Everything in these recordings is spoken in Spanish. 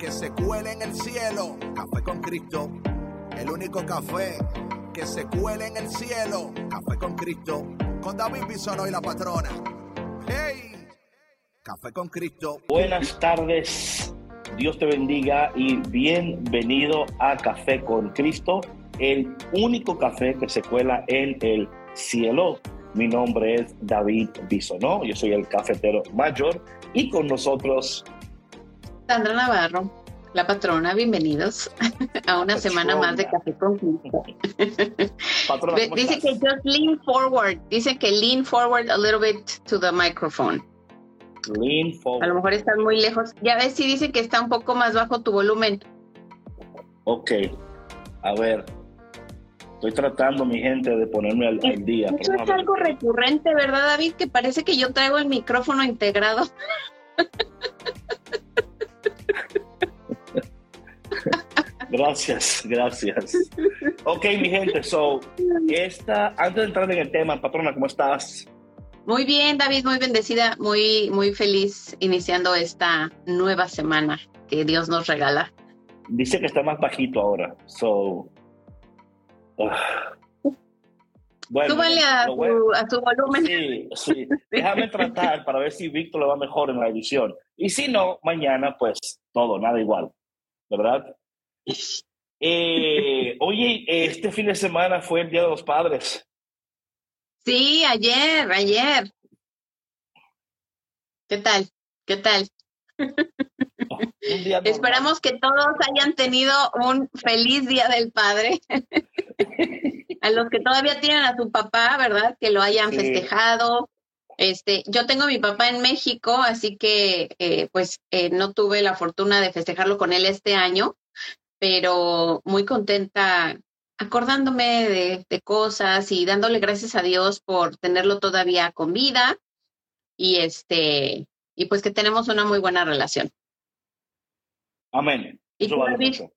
que se cuele en el cielo. Café con Cristo. El único café que se cuele en el cielo. Café con Cristo. Con David Bisonó y la patrona. ¡Hey! Café con Cristo. Buenas tardes. Dios te bendiga y bienvenido a Café con Cristo, el único café que se cuela en el cielo. Mi nombre es David Bisonó, yo soy el cafetero mayor y con nosotros Sandra Navarro, la patrona, bienvenidos a una semana más de Café con. Patrona, ¿cómo dice estás? que just lean forward, dice que lean forward a little bit to the microphone. Lean A forward. lo mejor estás muy lejos. Ya ves si dice que está un poco más bajo tu volumen. Ok, a ver. Estoy tratando, mi gente, de ponerme al, al día. Eso es a algo recurrente, ¿verdad, David? Que parece que yo traigo el micrófono integrado. Gracias, gracias. Ok, mi gente, so, esta, antes de entrar en el tema, patrona, ¿cómo estás? Muy bien, David, muy bendecida, muy, muy feliz iniciando esta nueva semana que Dios nos regala. Dice que está más bajito ahora, so. ah. Bueno, Súbale a lo bueno- su, a su volumen. Sí, sí. Déjame tratar para ver si Víctor le va mejor en la edición. Y si no, mañana, pues todo, nada igual. ¿Verdad? Eh, oye, este fin de semana fue el Día de los Padres. Sí, ayer, ayer. ¿Qué tal? ¿Qué tal? Normal. Esperamos que todos hayan tenido un feliz Día del Padre. a los que todavía tienen a su papá, ¿verdad? Que lo hayan Sí. festejado. Este, yo tengo a mi papá en México, así que eh, pues eh, no tuve la fortuna de festejarlo con él este año, pero muy contenta acordándome de, de cosas y dándole gracias a Dios por tenerlo todavía con vida y este y pues que tenemos una muy buena relación. Amén. ¿Y Eso tú, vale David?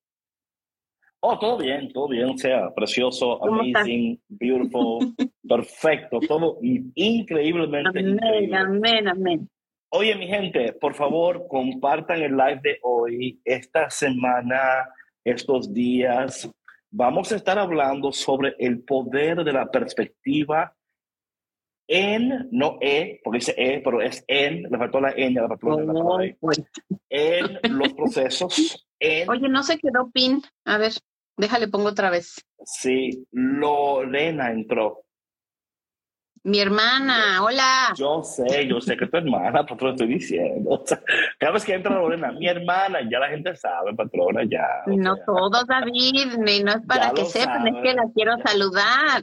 Oh, todo bien, todo bien. O sea, precioso, amazing, beautiful, perfecto, todo increíblemente Amén, increíble. amén, amén. Oye, mi gente, por favor, compartan el live de hoy, esta semana, estos días. Vamos a estar hablando sobre el poder de la perspectiva en, no E, porque dice E, pero es en, le faltó la N, le faltó la Oh, N, en los procesos, en, Oye, no se quedó pin. A ver, déjale, pongo otra vez. sí, Lorena entró. Mi hermana, hola. Yo sé, yo sé que tu hermana, te lo estoy diciendo. O sea, cada vez que entra Lorena, mi hermana, ya la gente sabe, patrona, ya. No sea. todos, David, ni- no es para Ya que sepan, es que la quiero saludar.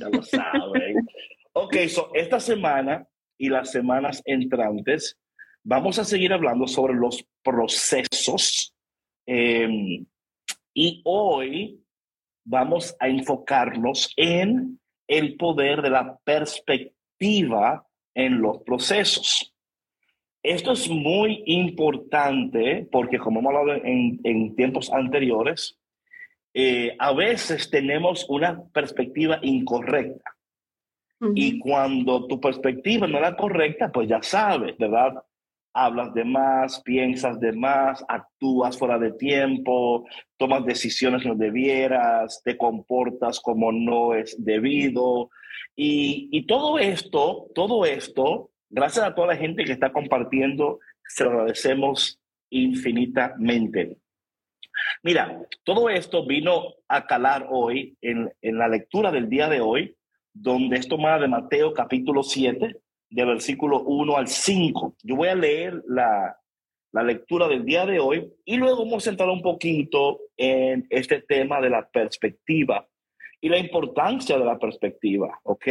ya lo saben. Ok, so esta semana y las semanas entrantes vamos a seguir hablando sobre los procesos. eh, y hoy vamos a enfocarnos en el poder de la perspectiva en los procesos. Esto es muy importante porque, como hemos hablado en, en tiempos anteriores, eh, a veces tenemos una perspectiva incorrecta. Y cuando tu perspectiva no es la correcta, pues ya sabes, ¿verdad? Hablas de más, piensas de más, actúas fuera de tiempo, tomas decisiones no debieras, te comportas como no es debido. Y, y todo esto, todo esto, gracias a toda la gente que está compartiendo, se lo agradecemos infinitamente. Mira, todo esto vino a calar hoy en, en la lectura del día de hoy, donde es tomada de Mateo capítulo 7, de versículo 1 al 5. Yo voy a leer la, la lectura del día de hoy y luego vamos a entrar un poquito en este tema de la perspectiva y la importancia de la perspectiva, ¿ok?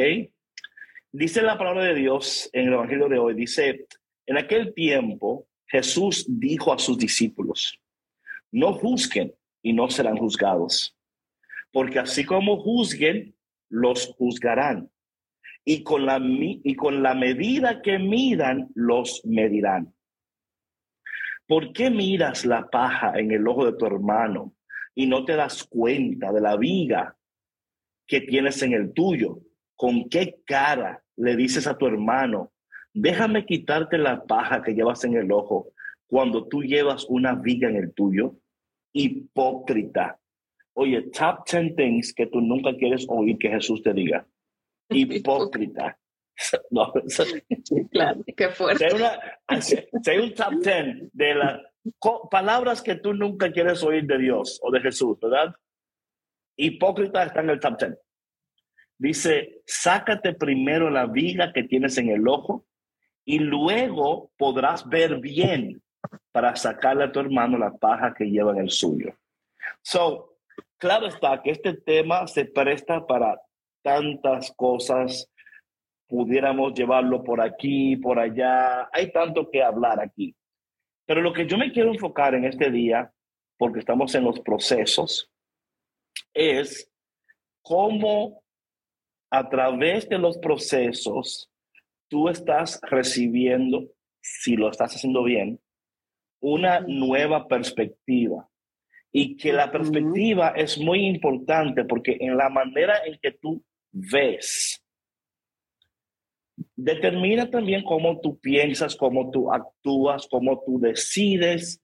Dice la palabra de Dios en el Evangelio de hoy, dice, en aquel tiempo Jesús dijo a sus discípulos, no juzguen y no serán juzgados, porque así como juzguen, los juzgarán. Y con la, y con la medida que midan, los medirán. ¿Por qué miras la paja en el ojo de tu hermano y no te das cuenta de la viga que tienes en el tuyo? ¿Con qué cara le dices a tu hermano, déjame quitarte la paja que llevas en el ojo cuando tú llevas una viga en el tuyo? Hipócrita. Oye, top 10 things que tú nunca quieres oír que Jesús te diga. Hipócrita. no, claro, qué fuerte. Si hay, un top 10 de las palabras que tú nunca quieres oír de Dios o de Jesús, ¿verdad? Hipócrita está en el top 10. Dice, sácate primero la viga que tienes en el ojo y luego podrás ver bien para sacarle a tu hermano la paja que lleva en el suyo. So, claro está que este tema se presta para tantas cosas. Pudiéramos llevarlo por aquí, por allá. Hay tanto que hablar aquí. Pero lo que yo me quiero enfocar en este día, porque estamos en los procesos, es cómo a través de los procesos tú estás recibiendo, si lo estás haciendo bien, una nueva perspectiva. Y que la perspectiva es muy importante porque en la manera en que tú ves, determina también cómo tú piensas, cómo tú actúas, cómo tú decides.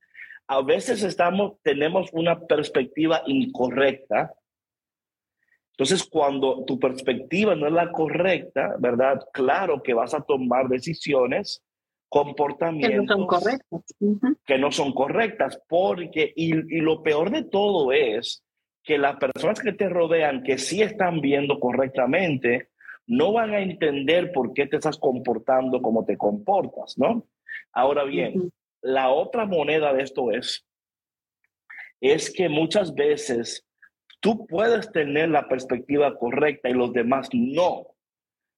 A veces estamos, tenemos una perspectiva incorrecta entonces, cuando tu perspectiva no es la correcta, ¿verdad? Claro que vas a tomar decisiones, comportamientos que no son correctas. Que no son correctas, porque, y, y lo peor de todo es que las personas que te rodean, que sí están viendo correctamente, no van a entender por qué te estás comportando como te comportas, ¿no? Ahora bien, la otra moneda de esto es, es que muchas veces tú puedes tener la perspectiva correcta y los demás no.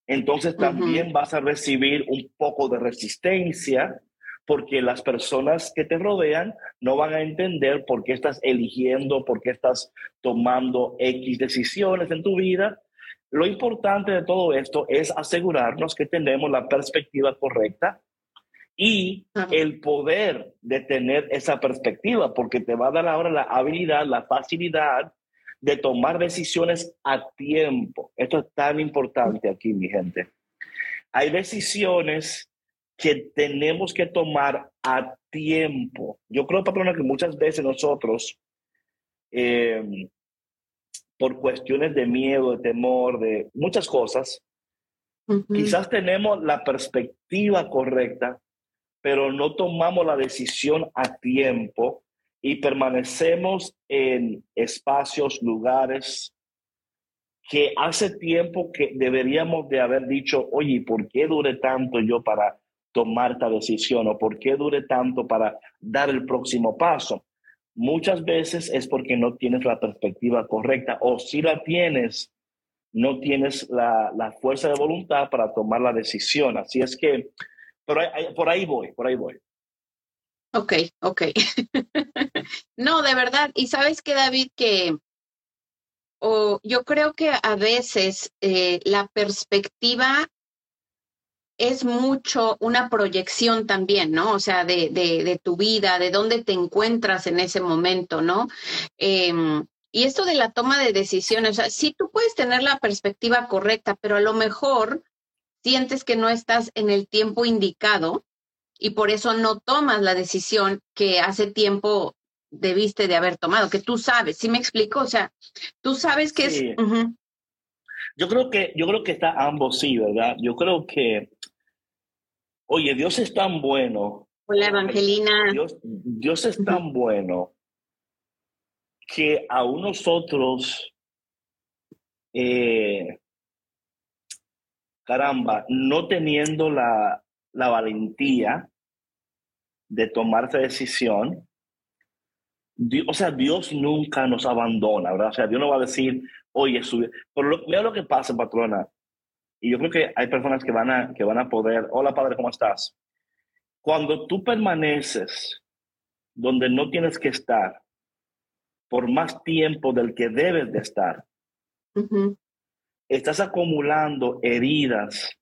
Entonces también vas a recibir un poco de resistencia porque las personas que te rodean no van a entender por qué estás eligiendo, por qué estás tomando X decisiones en tu vida. Lo importante de todo esto es asegurarnos que tenemos la perspectiva correcta y el poder de tener esa perspectiva, porque te va a dar ahora la habilidad, la facilidad de tomar decisiones a tiempo. Esto es tan importante aquí, mi gente. Hay decisiones que tenemos que tomar a tiempo. Yo creo, patrona, que muchas veces nosotros, eh, por cuestiones de miedo, de temor, de muchas cosas, quizás tenemos la perspectiva correcta, pero no tomamos la decisión a tiempo y permanecemos en espacios, lugares que hace tiempo que deberíamos de haber dicho, oye, ¿por qué dure tanto yo para tomar esta decisión o por qué dure tanto para dar el próximo paso? Muchas veces es porque no tienes la perspectiva correcta o si la tienes, no tienes la, la fuerza de voluntad para tomar la decisión. Así es que, pero por ahí voy, por ahí voy. Ok, ok. no, de verdad. Y sabes que, David, que o yo creo que a veces eh, la perspectiva es mucho una proyección también, ¿no? O sea, de, de, de tu vida, de dónde te encuentras en ese momento, ¿no? Em, y esto de la toma de decisiones, o sea, sí tú puedes tener la perspectiva correcta, pero a lo mejor sientes que no estás en el tiempo indicado y por eso no tomas la decisión que hace tiempo debiste de haber tomado, que tú sabes, ¿sí me explico? O sea, tú sabes que es... Yo creo que, yo creo que está ambos sí, ¿verdad? Yo creo que, oye, Dios es tan bueno. Hola, Evangelina. Dios, Dios es tan bueno que aún nosotros, eh, caramba, no teniendo la, la valentía de tomar esa decisión. o sea, Dios nunca nos abandona, ¿verdad? O sea, Dios no va a decir, oye, sube. Pero lo, mira lo que pasa, patrona. Y yo creo que hay personas que van a, que van a poder, hola padre, ¿cómo estás? Cuando tú permaneces donde no tienes que estar por más tiempo del que debes de estar, estás acumulando heridas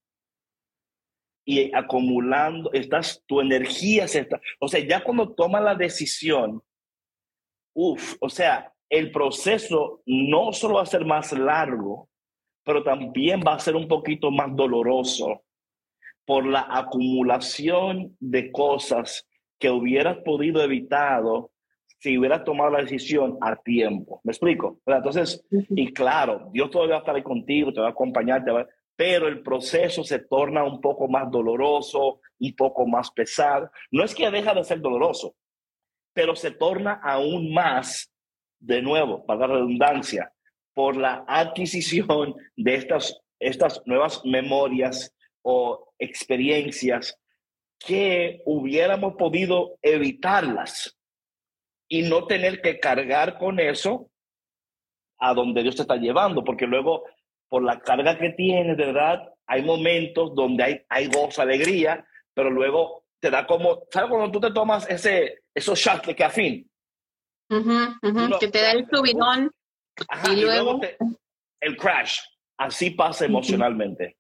y acumulando, estás, tu energía se está, o sea, ya cuando tomas la decisión, uff, o sea, el proceso no solo va a ser más largo, pero también va a ser un poquito más doloroso por la acumulación de cosas que hubieras podido evitado si hubieras tomado la decisión a tiempo. ¿Me explico? Entonces, y claro, Dios todavía va a estar ahí contigo, te va a acompañar, pero el proceso se torna un poco más doloroso, un poco más pesado. No es que deja de ser doloroso, pero se torna aún más, de nuevo, para la redundancia, por la adquisición de estas, estas nuevas memorias o experiencias que hubiéramos podido evitarlas y no tener que cargar con eso a donde Dios te está llevando, porque luego por la carga que tienes, de verdad, hay momentos donde hay, hay gozo, alegría, pero luego te da como, ¿sabes cuando tú te tomas ese, esos shots de café? que te da el subidón y, luego, el crash. Así pasa emocionalmente.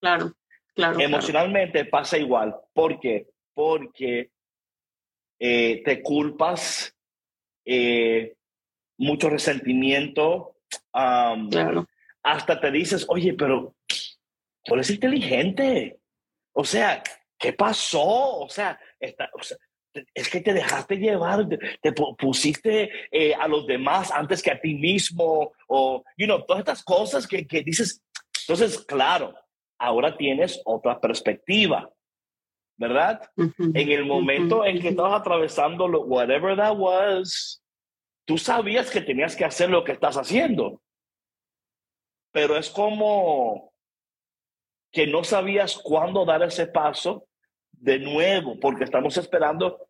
Claro, claro. Emocionalmente pasa igual. ¿Por qué? Porque eh, te culpas, eh, mucho resentimiento. claro. Hasta te dices, oye, pero tú eres inteligente. O sea, ¿qué pasó? O sea, está, o sea es que te dejaste llevar, te, pusiste eh, a los demás antes que a ti mismo, o, you know, todas estas cosas que, que dices. Entonces, claro, ahora tienes otra perspectiva, ¿verdad? En el momento en que estabas atravesando lo, whatever that was, tú sabías que tenías que hacer lo que estás haciendo. Pero es como que no sabías cuándo dar ese paso de nuevo, porque estamos esperando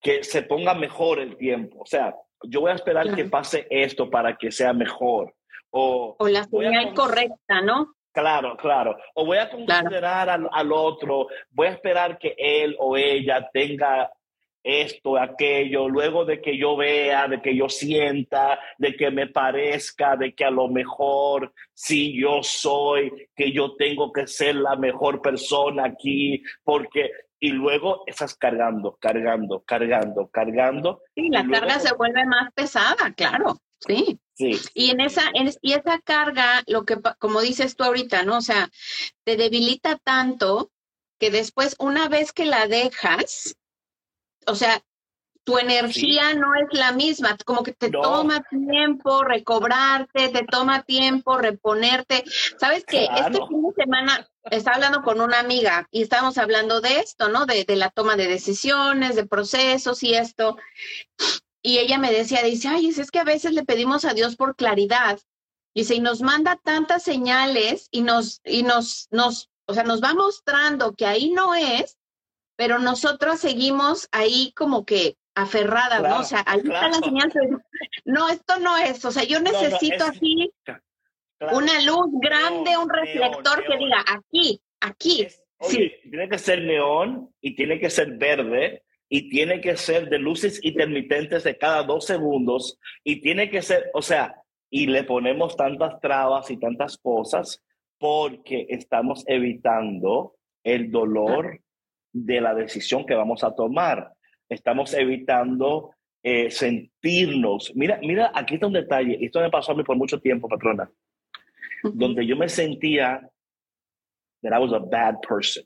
que se ponga mejor el tiempo. O sea, yo voy a esperar que pase esto para que sea mejor. O, o la señal correcta, ¿no? Claro, claro. O voy a considerar al, al, otro, voy a esperar que él o ella tenga esto, aquello, luego de que yo vea, de que yo sienta, de que me parezca, de que a lo mejor si yo soy, que yo tengo que ser la mejor persona aquí, porque y luego estás cargando, cargando, cargando, cargando. Sí, la carga se vuelve más pesada, claro, sí. Sí. Y en esa, y esa carga, lo que, como dices tú ahorita, ¿no? O sea, te debilita tanto que después, una vez que la dejas, o sea, tu energía no es la misma, como que te toma tiempo recobrarte, te toma tiempo reponerte. ¿Sabes qué? Este fin de semana estaba hablando con una amiga y estábamos hablando de esto, ¿no? De, de la toma de decisiones, de procesos y esto. Y ella me decía, dice, ay, es que a veces le pedimos a Dios por claridad. Dice, y nos manda tantas señales y nos, y nos, nos, o sea, nos va mostrando que ahí no es, pero nosotros seguimos ahí como que aferrada, ¿no? O sea, ahí está la señal, no, esto no es, o sea, yo necesito así una luz grande, un reflector que diga aquí, aquí. sí. Tiene que ser neón y tiene que ser verde y tiene que ser de luces intermitentes de cada dos segundos y tiene que ser, o sea, y le ponemos tantas trabas y tantas cosas porque estamos evitando el dolor de la decisión que vamos a tomar estamos evitando eh, sentirnos. Mira, mira, aquí está un detalle. Esto me pasó a mí por mucho tiempo, patrona, donde yo me sentía that I was a bad person.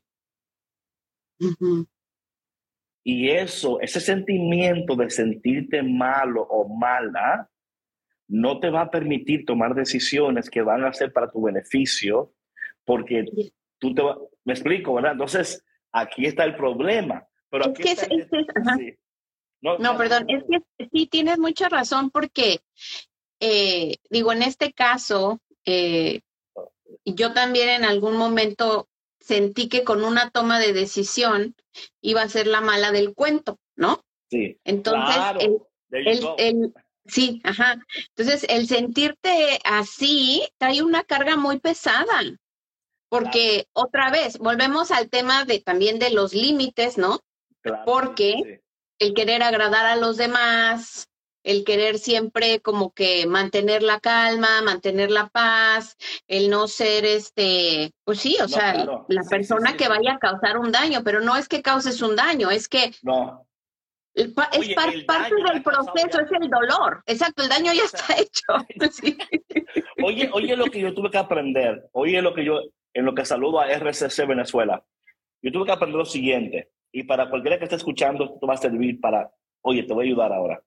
Y eso, ese sentimiento de sentirte malo o mala, no te va a permitir tomar decisiones que van a ser para tu beneficio, porque tú te me explico, ¿verdad? Entonces, aquí está el problema no, perdón, es que sí tienes mucha razón porque, eh, digo, en este caso, eh, yo también en algún momento sentí que con una toma de decisión iba a ser la mala del cuento, ¿no? Sí. Entonces, el, sí, ajá. Entonces, el sentirte así trae una carga muy pesada. Porque otra vez, volvemos al tema de también de los límites, ¿no? Porque el querer agradar a los demás, el querer siempre como que mantener la calma, mantener la paz, el no ser este, pues sí, o sea, la persona que vaya a causar un daño, pero no es que causes un daño, es que no. Es parte del proceso, es el dolor. Exacto, el daño ya está hecho. Oye, oye lo que yo tuve que aprender, oye lo que yo, en lo que saludo a RCC Venezuela, yo tuve que aprender lo siguiente, y para cualquiera que esté escuchando, esto va a servir para, oye, te voy a ayudar ahora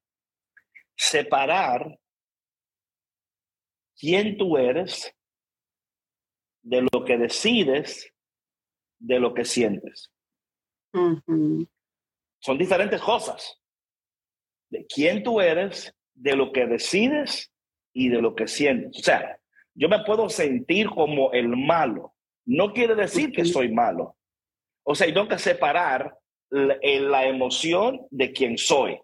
separar quién tú eres de lo que decides, de lo que sientes. Son diferentes cosas. De quién tú eres, de lo que decides y de lo que sientes. O sea, yo me puedo sentir como el malo. No quiere decir que soy malo. O sea, tengo que separar la, la emoción de quién soy.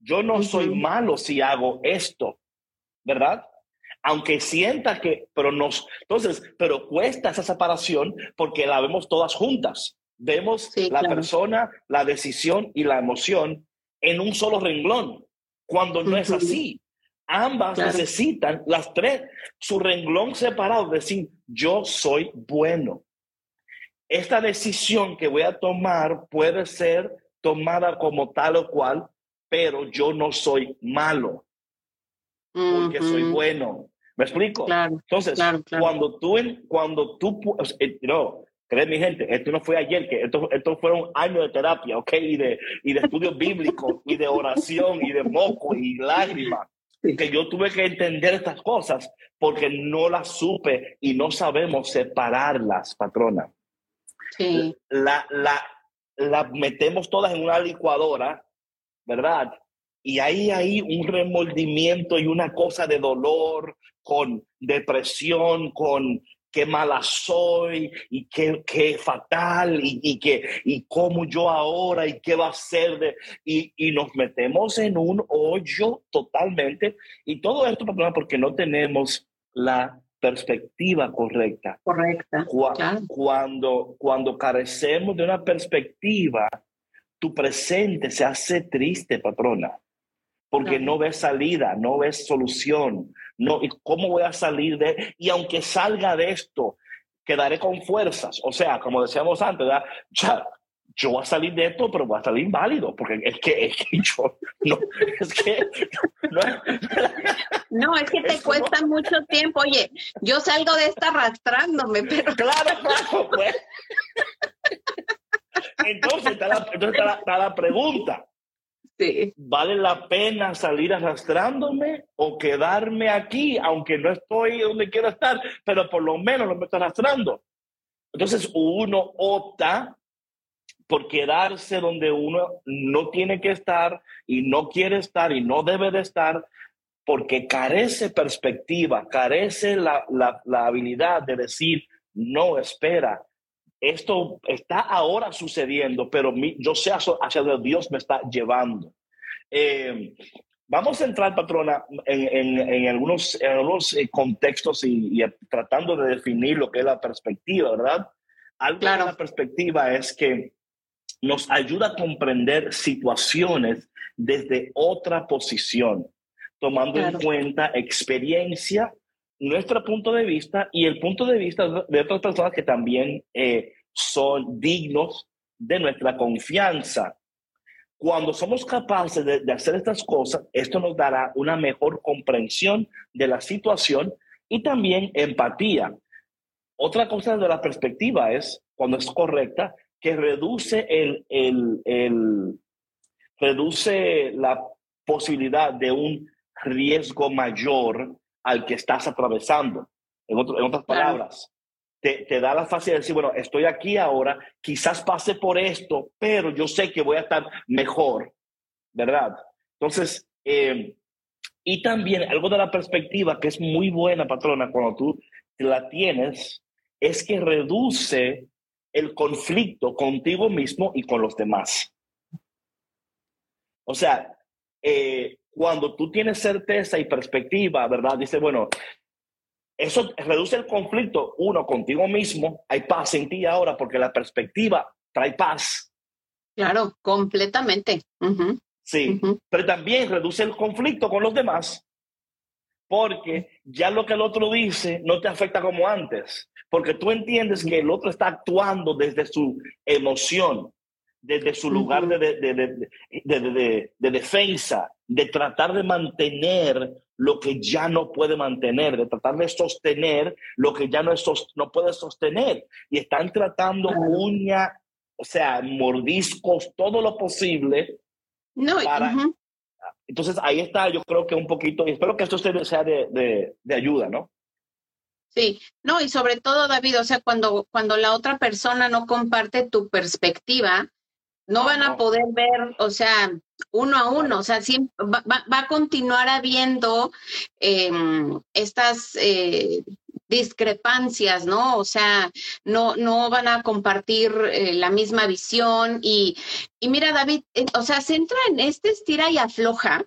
Yo no soy malo si hago esto, ¿verdad? Aunque sienta que, pero nos, entonces, pero cuesta esa separación porque la vemos todas juntas. Vemos la persona, la decisión y la emoción en un solo renglón, cuando no es así. Ambas necesitan, las tres, su renglón separado, decir, yo soy bueno. Esta decisión que voy a tomar puede ser tomada como tal o cual pero yo no soy malo, porque soy bueno. ¿Me explico? Entonces, cuando tú, cuando tú, eh, no, créeme mi gente, esto no fue ayer, que esto, esto fueron años de terapia, ¿ok? Y de, y de estudios bíblicos, y de oración, y de moco, y lágrimas. Que yo tuve que entender estas cosas porque no las supe y no sabemos separarlas, patrona. Sí. La, la, la metemos todas en una licuadora ¿verdad? Y ahí hay un remordimiento y una cosa de dolor, con depresión, con qué mala soy y qué, qué fatal y, y, qué, y cómo yo ahora y qué va a ser de, y, y nos metemos en un hoyo totalmente y todo esto porque no tenemos la perspectiva correcta. Correcta. Cuando, cuando carecemos de una perspectiva, tu presente se hace triste, patrona, porque no ves salida, no ves solución. No, ¿Y cómo voy a salir de? Y aunque salga de esto, quedaré con fuerzas. O sea, como decíamos antes, Ya, yo voy a salir de esto, pero voy a salir inválido, porque es que, es que yo, no, es que... No, es que te cuesta mucho tiempo. Oye, yo salgo de esta arrastrándome, pero... Claro, claro, pues. Entonces está la, pregunta. ¿Vale la pena salir arrastrándome o quedarme aquí, aunque no estoy donde quiero estar, pero por lo menos no me estoy arrastrando? Entonces uno opta por quedarse donde uno no tiene que estar y no quiere estar y no debe de estar porque carece perspectiva, carece la, la habilidad de decir, no, espera, esto está ahora sucediendo, pero yo sé hacia donde Dios me está llevando. Eh, vamos a entrar, patrona, en, algunos, algunos eh, contextos y, tratando de definir lo que es la perspectiva, ¿verdad? Algo de la perspectiva es que nos ayuda a comprender situaciones desde otra posición, tomando en cuenta experiencia, nuestro punto de vista y el punto de vista de otras personas que también eh, son dignos de nuestra confianza. Cuando somos capaces de, de, hacer estas cosas, esto nos dará una mejor comprensión de la situación y también empatía. Otra cosa de la perspectiva es, cuando es correcta, que reduce el, el, el reduce la posibilidad de un riesgo mayor al que estás atravesando. En, en otras palabras, te, te, da la facilidad de decir, bueno, estoy aquí ahora, quizás pase por esto, pero yo sé que voy a estar mejor, ¿verdad? Entonces, eh, y también algo de la perspectiva que es muy buena, patrona, cuando tú la tienes, es que reduce el conflicto contigo mismo y con los demás. O sea, eh, cuando tú tienes certeza y perspectiva, ¿verdad? Dice, bueno, eso reduce el conflicto, uno, contigo mismo, hay paz en ti ahora porque la perspectiva trae paz. Claro, completamente. Sí, pero también reduce el conflicto con los demás porque ya lo que el otro dice no te afecta como antes, porque tú entiendes que el otro está actuando desde su emoción, desde su lugar de, de, de, defensa, de tratar de mantener lo que ya no puede mantener, de tratar de sostener lo que ya no, es, no puede sostener. Y están tratando uña, o sea, mordiscos, todo lo posible. No, para, Entonces ahí está, yo creo que un poquito, y espero que esto sea de, de ayuda, ¿no? Sí, no, y sobre todo, David, o sea, cuando, cuando la otra persona no comparte tu perspectiva, no van a poder ver, o sea, uno a uno, o sea, va, va, a continuar habiendo em, estas eh, discrepancias, ¿no? O sea, no, no van a compartir eh, la misma visión y, y mira, David, eh, o sea, se entra en este estira y afloja,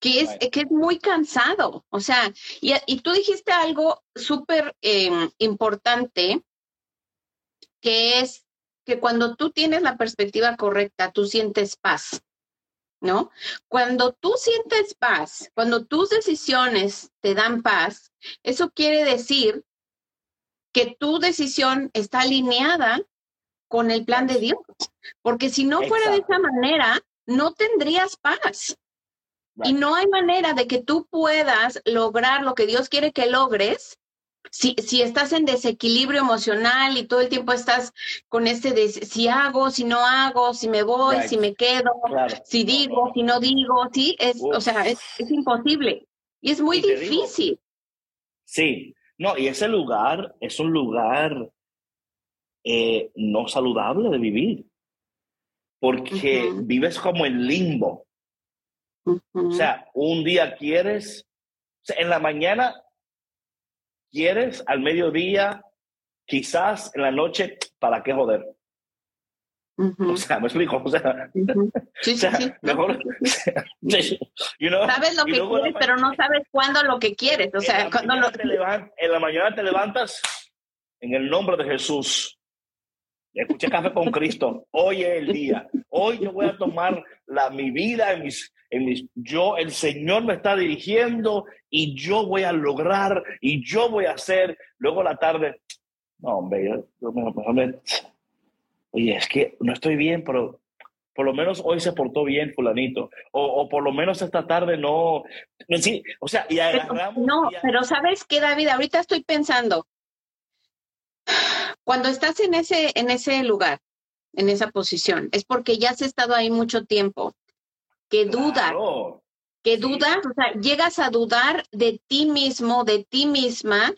que es, que es muy cansado, o sea, y, y tú dijiste algo súper em, importante, que es que cuando tú tienes la perspectiva correcta, tú sientes paz, ¿no? Cuando tú sientes paz, cuando tus decisiones te dan paz, eso quiere decir que tu decisión está alineada con el plan de Dios, porque si no fuera de esa manera, no tendrías paz. Y no hay manera de que tú puedas lograr lo que Dios quiere que logres si, si estás en desequilibrio emocional y todo el tiempo estás con este de si hago, si no hago, si me voy, si me quedo, si digo, si no digo, sí, es, o sea, es, imposible y es muy difícil. sí, no, y ese lugar es un lugar eh, no saludable de vivir, porque vives como en limbo. O sea, un día quieres, en la mañana quieres al mediodía, quizás en la noche, ¿para qué joder? O sea, me explico. O sea, sí, sí, sí. mejor. sabes lo que quieres, pero no sabes cuándo lo que quieres. O sea, cuando lo... en la mañana te levantas en el nombre de Jesús. Escuché café con Cristo. Hoy es el día. Hoy yo voy a tomar la, mi vida en mis, en mis. Yo, el Señor me está dirigiendo y yo voy a lograr y yo voy a hacer. Luego la tarde, no, hombre, yo, oye, es que no estoy bien, pero por lo menos hoy se portó bien fulanito, o, o por lo menos esta tarde no, sí, o sea, y agarramos... No, pero ¿sabes qué, David? Ahorita estoy pensando, cuando estás en ese, en ese lugar, en esa posición, es porque ya has estado ahí mucho tiempo, que duda que dudas, o sea, llegas a dudar de ti mismo, de ti misma,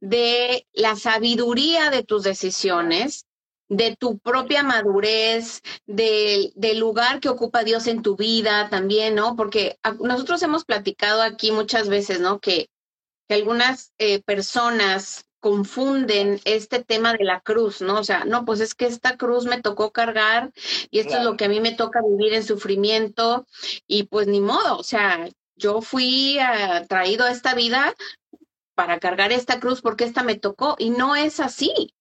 de la sabiduría de tus decisiones, de tu propia madurez, del lugar que ocupa Dios en tu vida también, ¿no? Porque nosotros hemos platicado aquí muchas veces, ¿no? Que, que algunas eh, personas confunden este tema de la cruz, ¿no? O sea, no, pues es que esta cruz me tocó cargar y esto es lo que a mí me toca vivir en sufrimiento y pues ni modo, o sea, yo fui uh, traído a esta vida para cargar esta cruz porque esta me tocó y no es así.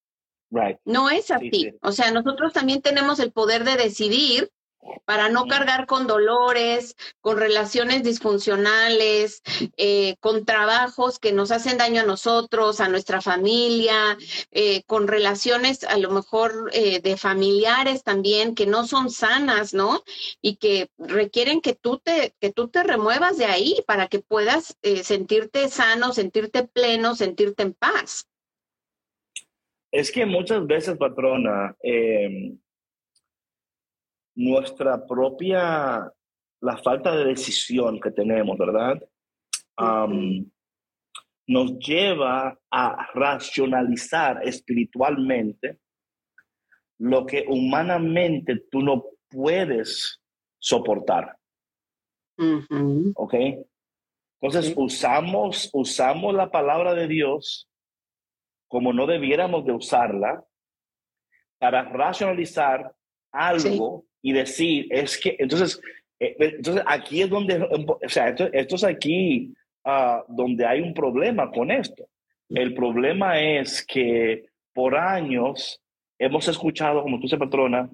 Right. No es así. O sea, nosotros también tenemos el poder de decidir para no cargar con dolores, con relaciones disfuncionales, eh, con trabajos que nos hacen daño a nosotros, a nuestra familia, eh, con relaciones a lo mejor eh, de familiares también que no son sanas, ¿no? Y que requieren que tú te, que tú te remuevas de ahí para que puedas sentirte sano, sentirte pleno, sentirte en paz. Es que muchas veces, patrona, em, nuestra propia, la falta de decisión que tenemos, ¿verdad? nos lleva a racionalizar espiritualmente lo que humanamente tú no puedes soportar. ¿Ok? Entonces usamos, usamos la palabra de Dios como no debiéramos de usarla para racionalizar algo y decir, es que, entonces, eh, eh, entonces aquí es donde, o sea, esto, es aquí ah, donde hay un problema con esto, El problema es que por años hemos escuchado, como tú dices, patrona,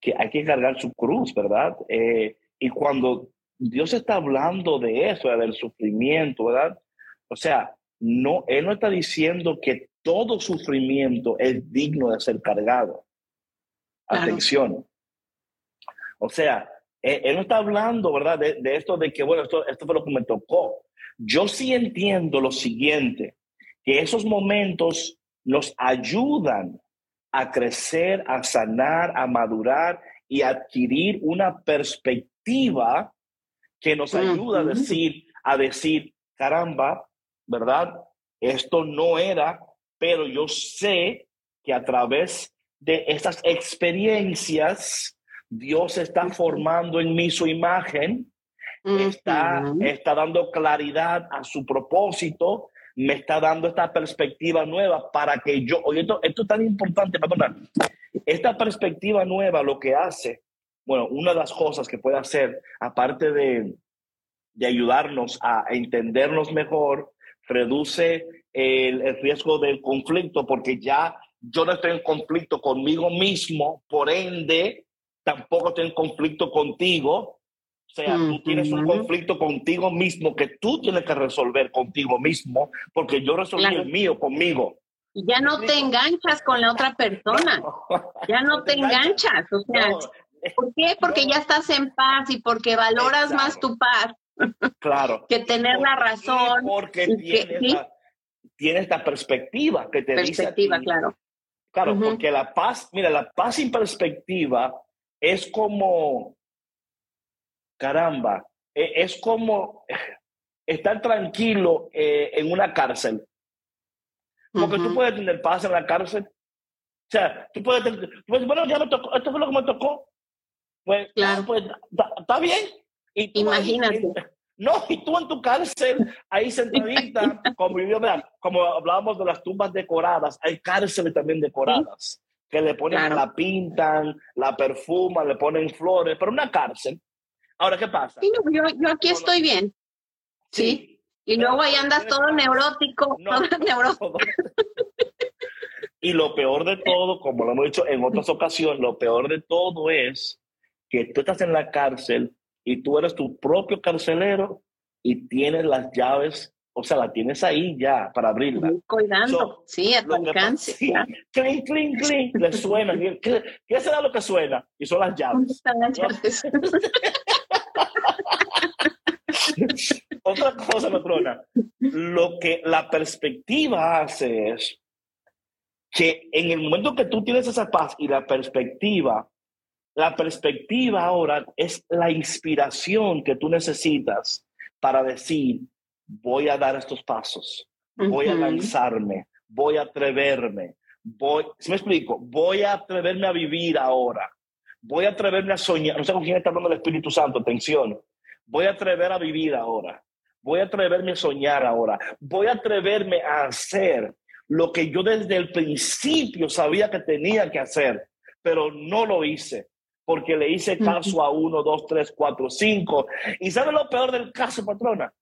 que hay que cargar su cruz, ¿verdad? Eh, y cuando Dios está hablando de eso, del sufrimiento, ¿verdad? O sea, no, Él no está diciendo que todo sufrimiento es digno de ser cargado. Atención. O sea, él, no está hablando, ¿verdad? De, esto de que, bueno, esto, esto fue lo que me tocó. Yo sí entiendo lo siguiente, que esos momentos nos ayudan a crecer, a sanar, a madurar y adquirir una perspectiva que nos ayuda a decir, a decir, caramba, ¿verdad? Esto no era, pero yo sé que a través de estas experiencias, Dios está formando en mí su imagen, está, está dando claridad a su propósito, me está dando esta perspectiva nueva para que yo, oye, esto, esto es tan importante, perdona, esta perspectiva nueva lo que hace, bueno, una de las cosas que puede hacer, aparte de, de ayudarnos a entendernos mejor, reduce el, el, riesgo del conflicto porque ya yo no estoy en conflicto conmigo mismo, por ende, tampoco estoy en conflicto contigo. O sea, tú tienes un conflicto contigo mismo que tú tienes que resolver contigo mismo, porque yo resolví el mío conmigo. Y ya no te enganchas con la otra persona. ya no te enganchas. O sea, ¿por qué? Porque ya estás en paz y porque valoras más tu paz. Claro. que tener la razón. Porque tiene, esta perspectiva que te perspectiva, claro. Claro, porque la paz, mira, la paz sin perspectiva es como, caramba, e, es como estar tranquilo eh, en una cárcel. Porque tú puedes tener paz en la cárcel. O sea, tú puedes tener, pues, bueno, ya me tocó, esto fue lo que me tocó. Pues, claro. pues, está bien. Y Imagínate. no, y tú en tu cárcel, ahí sentadita, como, como hablábamos de las tumbas decoradas, hay cárceles también decoradas que le ponen, la pintan, la perfuman, le ponen flores, pero una cárcel. Ahora, ¿qué pasa? yo, yo, aquí estoy bien. Sí. Y luego ahí andas todo neurótico, todo neurótico. y lo peor de todo, como lo hemos dicho en otras ocasiones, lo peor de todo es que tú estás en la cárcel y tú eres tu propio carcelero y tienes las llaves o sea, la tienes ahí ya para abrirla. Cuidando, sí, a tu alcance. Sí, clink, clink, clink, le suena. ¿Qué, ¿Qué será lo que suena? Y son las llaves. Están las llaves? Otra cosa, patrona, lo que la perspectiva hace es que en el momento que tú tienes esa paz y la perspectiva, la perspectiva ahora es la inspiración que tú necesitas para decir, voy a dar estos pasos, voy a lanzarme, voy a atreverme, voy, ¿sí me explico? Voy a atreverme a vivir ahora, voy a atreverme a soñar, no sé con quién está hablando el Espíritu Santo, atención, voy a atrever a vivir ahora, voy a atreverme a soñar ahora, voy a atreverme a hacer lo que yo desde el principio sabía que tenía que hacer, pero no lo hice porque le hice caso a uno, dos, tres, cuatro, cinco. ¿Y sabe lo peor del caso, patrona?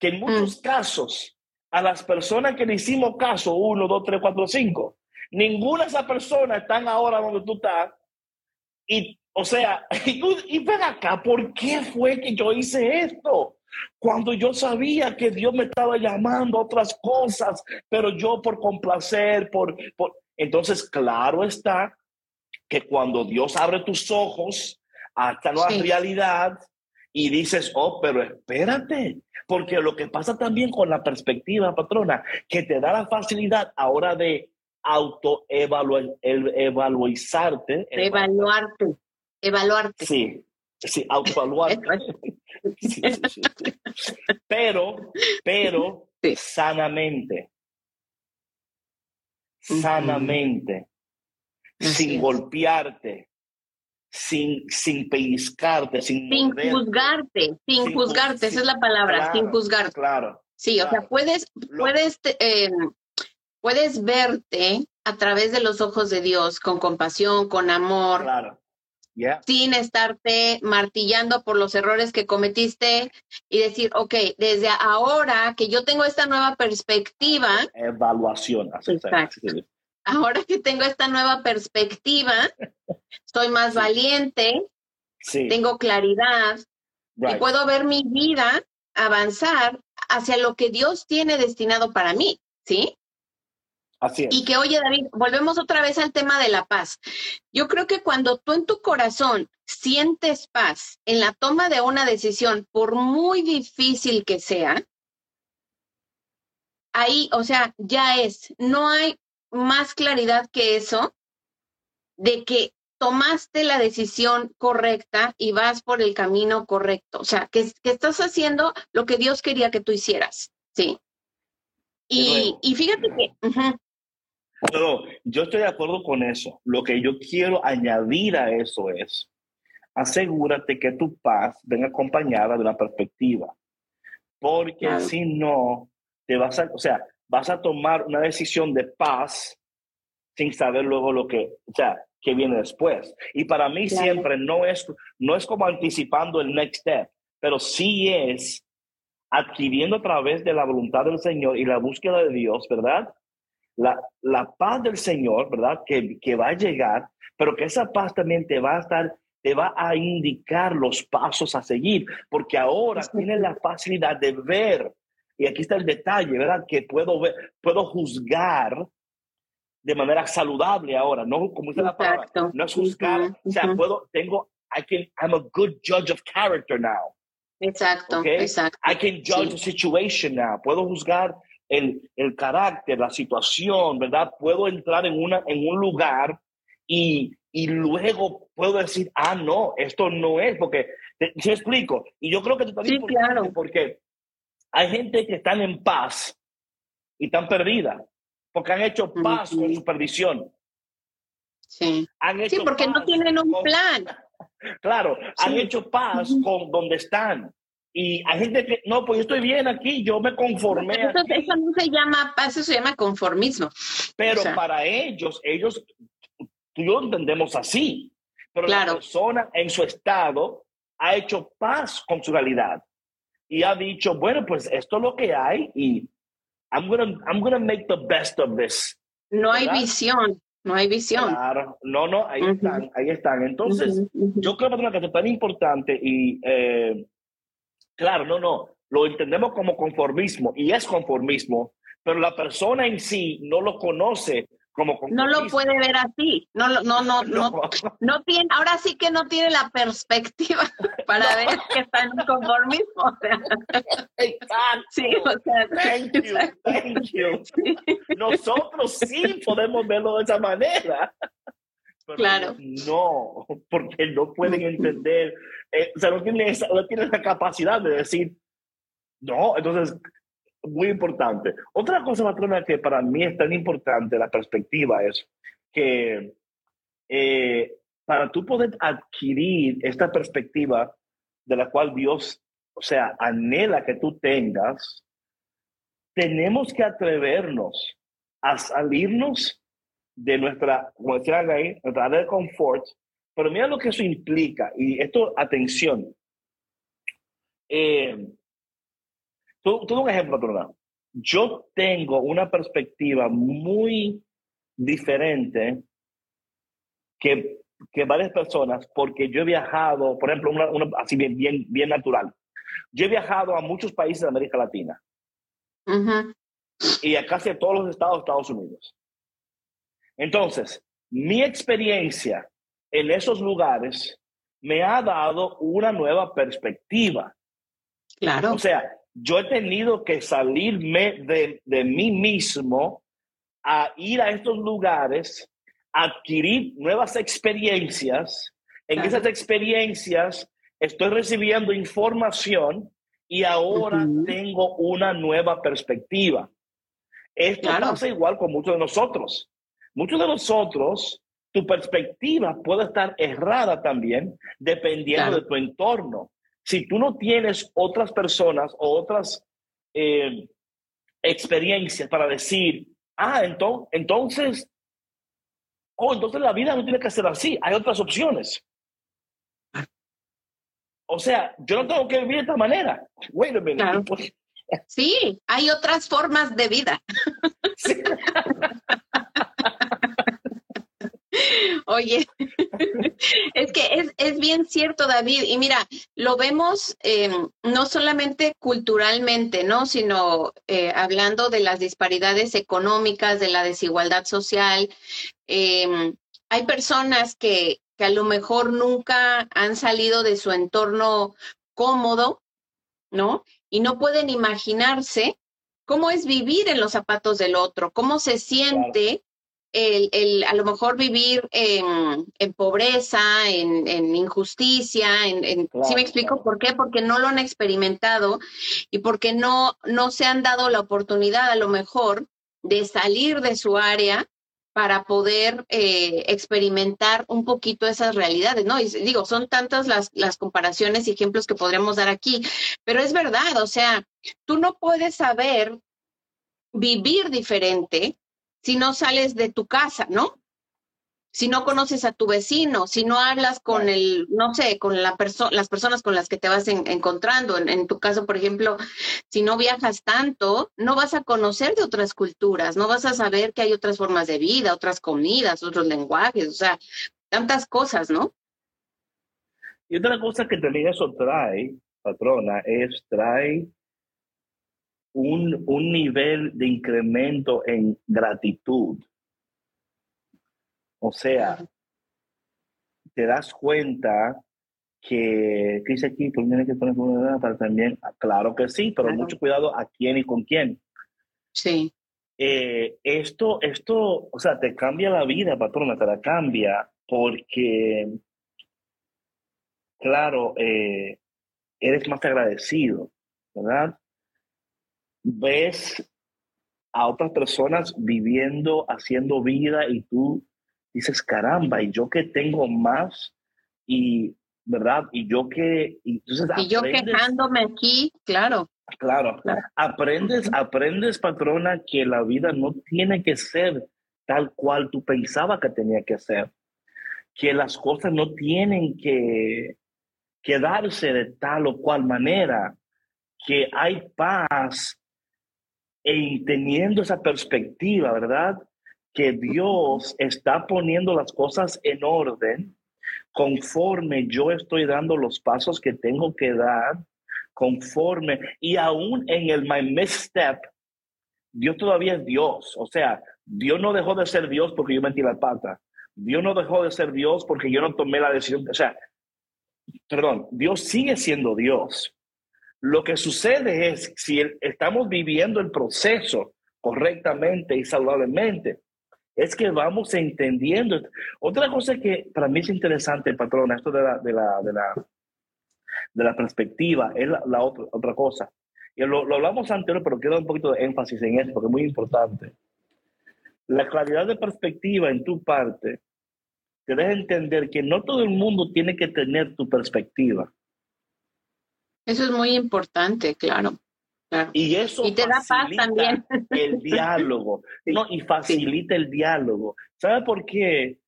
Que en muchos mm. casos a las personas que le hicimos caso, uno, dos, tres, cuatro, cinco, ninguna de esas personas están ahora donde tú estás. Y, o sea, y, y ven acá, ¿por qué fue que yo hice esto? Cuando yo sabía que Dios me estaba llamando a otras cosas, pero yo por complacer, por, por... Entonces, claro está que cuando Dios abre tus ojos a esta nueva realidad y dices, oh, pero espérate, porque lo que pasa también con la perspectiva, patrona, que te da la facilidad ahora de autoevaluarte. Evaluarte. Evaluarte. Sí, sí, autoevaluarte. Pero, pero, sanamente. Sanamente. Sin golpearte, sin, sin pellizcarte, sin, sin juzgarte, sin, juzgarte, esa es la palabra, sin juzgarte. Claro. Sí, o sea, puedes, puedes, eh, puedes verte a través de los ojos de Dios, con compasión, con amor. Claro. sin estarte martillando por los errores que cometiste y decir, ok, desde ahora que yo tengo esta nueva perspectiva. Evaluación. Ahora que tengo esta nueva perspectiva, soy más valiente, tengo claridad y puedo ver mi vida avanzar hacia lo que Dios tiene destinado para mí, ¿sí? Así Y que, oye, David, volvemos otra vez al tema de la paz. Yo creo que cuando tú en tu corazón sientes paz en la toma de una decisión, por muy difícil que sea, ahí, o sea, ya es, no hay más claridad que eso de que tomaste la decisión correcta y vas por el camino correcto. O sea, que, que estás haciendo lo que Dios quería que tú hicieras. Sí. Y, y fíjate que, no, yo estoy de acuerdo con eso. Lo que yo quiero añadir a eso es, asegúrate que tu paz venga acompañada de una perspectiva. Porque si no, te vas a, o sea, vas a tomar una decisión de paz sin saber luego lo que, o sea, que viene después. Y para mí siempre no es, no es como anticipando el next step, pero sí es adquiriendo a través de la voluntad del Señor y la búsqueda de Dios, ¿verdad? la, paz del Señor, ¿verdad? Que, que va a llegar, pero que esa paz también te va a estar te va a indicar los pasos a seguir, porque ahora tienes la facilidad de ver, y aquí está el detalle, ¿verdad? Que puedo ver, puedo juzgar de manera saludable ahora, no como dice la palabra, no es juzgar, o sea, puedo, tengo, I can, I'm a good judge of character now. Exacto, exacto. I can judge the situation now, puedo juzgar el, el carácter, la situación, ¿verdad? Puedo entrar en, una, en un lugar y, y luego puedo decir, ah, no, esto no es, porque, ¿se explico? Y yo creo que tú también, sí, claro. porque hay gente que están en paz y están perdida, porque han hecho paz con su perdición. Sí. sí, porque no tienen un plan. Claro, han hecho paz con donde están. Y hay gente que, no, pues yo estoy bien aquí, yo me conformé. Eso, no se llama paz, eso se llama conformismo. Pero para ellos, ellos, tú y yo entendemos así. Pero la persona en su estado ha hecho paz con su realidad y ha dicho, bueno, pues esto es lo que hay y I'm gonna, I'm gonna make the best of this. No hay visión, no hay visión. Claro, no, no, ahí están, ahí están. Entonces, yo creo que es tan importante y eh, Claro, no, no, lo entendemos como conformismo y es conformismo, pero la persona en sí no lo conoce como conformismo. No lo puede ver así, no, no, no, no, no, tiene, ahora sí que no tiene la perspectiva para ver que está en conformismo. O sea. Exacto. Sí, o sea, thank you, thank you. Nosotros sí podemos verlo de esa manera claro. No, porque no pueden entender, eh, o sea, no tienen, no tienen la capacidad de decir, no, entonces, muy importante. Otra cosa, patrona, que para mí es tan importante, la perspectiva, es que eh, para tú poder adquirir esta perspectiva de la cual Dios, o sea, anhela que tú tengas, tenemos que atrevernos a salirnos de nuestra, como decía ahí, nuestra área de confort. Pero mira lo que eso implica. Y esto, atención. Eh, todo un ejemplo, perdón. Yo tengo una perspectiva muy diferente que, que varias personas, porque yo he viajado, por ejemplo, una, así bien, bien, bien natural. Yo he viajado a muchos países de América Latina y a casi todos los estados de Estados Unidos. Entonces, mi experiencia en esos lugares me ha dado una nueva perspectiva. Claro. O sea, yo he tenido que salirme de, de mí mismo a ir a estos lugares, adquirir nuevas experiencias. En esas experiencias estoy recibiendo información y ahora tengo una nueva perspectiva. Esto pasa igual con muchos de nosotros. Muchos de nosotros, tu perspectiva puede estar errada también dependiendo de tu entorno. Si tú no tienes otras personas o otras eh, experiencias para decir, ah, entonces, entonces, oh, entonces la vida no tiene que ser así, hay otras opciones. o sea, yo no tengo que vivir de esta manera. Wait a minute. Sí, hay otras formas de vida. Oye, es que es, bien cierto, David. Y mira, lo vemos em, no solamente culturalmente, ¿no? Sino eh, hablando de las disparidades económicas, de la desigualdad social. Em, hay personas que, que a lo mejor nunca han salido de su entorno cómodo, ¿no? Y no pueden imaginarse cómo es vivir en los zapatos del otro, cómo se siente el, el, a lo mejor vivir en, en pobreza, en, en, injusticia, en, ¿sí me explico por qué? Porque no lo han experimentado y porque no, no se han dado la oportunidad a lo mejor de salir de su área para poder eh, experimentar un poquito esas realidades, ¿no? Y digo, son tantas las, las comparaciones y ejemplos que podríamos dar aquí, pero es verdad, o sea, tú no puedes saber vivir diferente si no sales de tu casa, ¿no? Si no conoces a tu vecino, si no hablas con el, no sé, con la las personas con las que te vas encontrando. En, tu caso, por ejemplo, si no viajas tanto, no vas a conocer de otras culturas, no vas a saber que hay otras formas de vida, otras comidas, otros lenguajes, o sea, tantas cosas, ¿no? Y otra cosa que también eso trae, patrona, es trae un, un nivel de incremento en gratitud. O sea, te das cuenta que, ¿qué dice aquí? ¿Por qué que poner para también? Ah, claro que sí, pero mucho cuidado a quién y con quién. Sí. Eh, esto, esto, o sea, te cambia la vida, patrona, te la cambia porque, claro, eh, eres más agradecido, ¿verdad? Ves a otras personas viviendo, haciendo vida y tú dices, caramba, y yo que tengo más y, ¿verdad? Y yo que... Y, yo quejándome aquí, claro. Claro, aprendes, aprendes, patrona, que la vida no tiene que ser tal cual tú pensabas que tenía que ser, que las cosas no tienen que, que darse de tal o cual manera, que hay paz y teniendo esa perspectiva, ¿verdad? Que Dios está poniendo las cosas en orden conforme yo estoy dando los pasos que tengo que dar, conforme, y aún en el my misstep, Dios todavía es Dios. O sea, Dios no dejó de ser Dios porque yo metí la pata. Dios no dejó de ser Dios porque yo no tomé la decisión. O sea, perdón, Dios sigue siendo Dios. Lo que sucede es, si estamos viviendo el proceso correctamente y saludablemente, es que vamos entendiendo. Otra cosa que para mí es interesante, patrona, esto de la, de la, de la, de la perspectiva, es la, otra, otra cosa. Y lo, lo, hablamos anterior, pero quiero un poquito de énfasis en eso, porque es muy importante. La claridad de perspectiva en tu parte te deja entender que no todo el mundo tiene que tener tu perspectiva. Eso es muy importante, claro. Y eso te da paz también. el diálogo, no, y facilita el diálogo. ¿Sabe por qué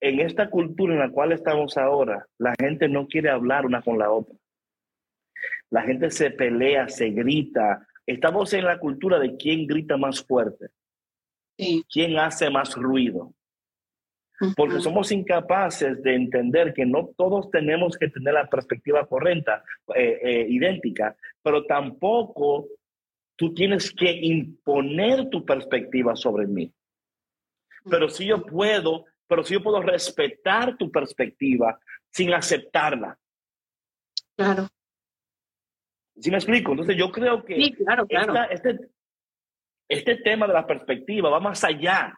en esta cultura en la cual estamos ahora, la gente no quiere hablar una con la otra? La gente se pelea, se grita. Estamos en la cultura de quién grita más fuerte, quién hace más ruido porque somos incapaces de entender que no todos tenemos que tener la perspectiva correcta, eh, eh, idéntica, pero tampoco tú tienes que imponer tu perspectiva sobre mí. Pero si yo puedo, pero si yo puedo respetar tu perspectiva sin aceptarla. Claro. ¿Sí me explico? Entonces yo creo que sí, claro, claro. este, este tema de la perspectiva va más allá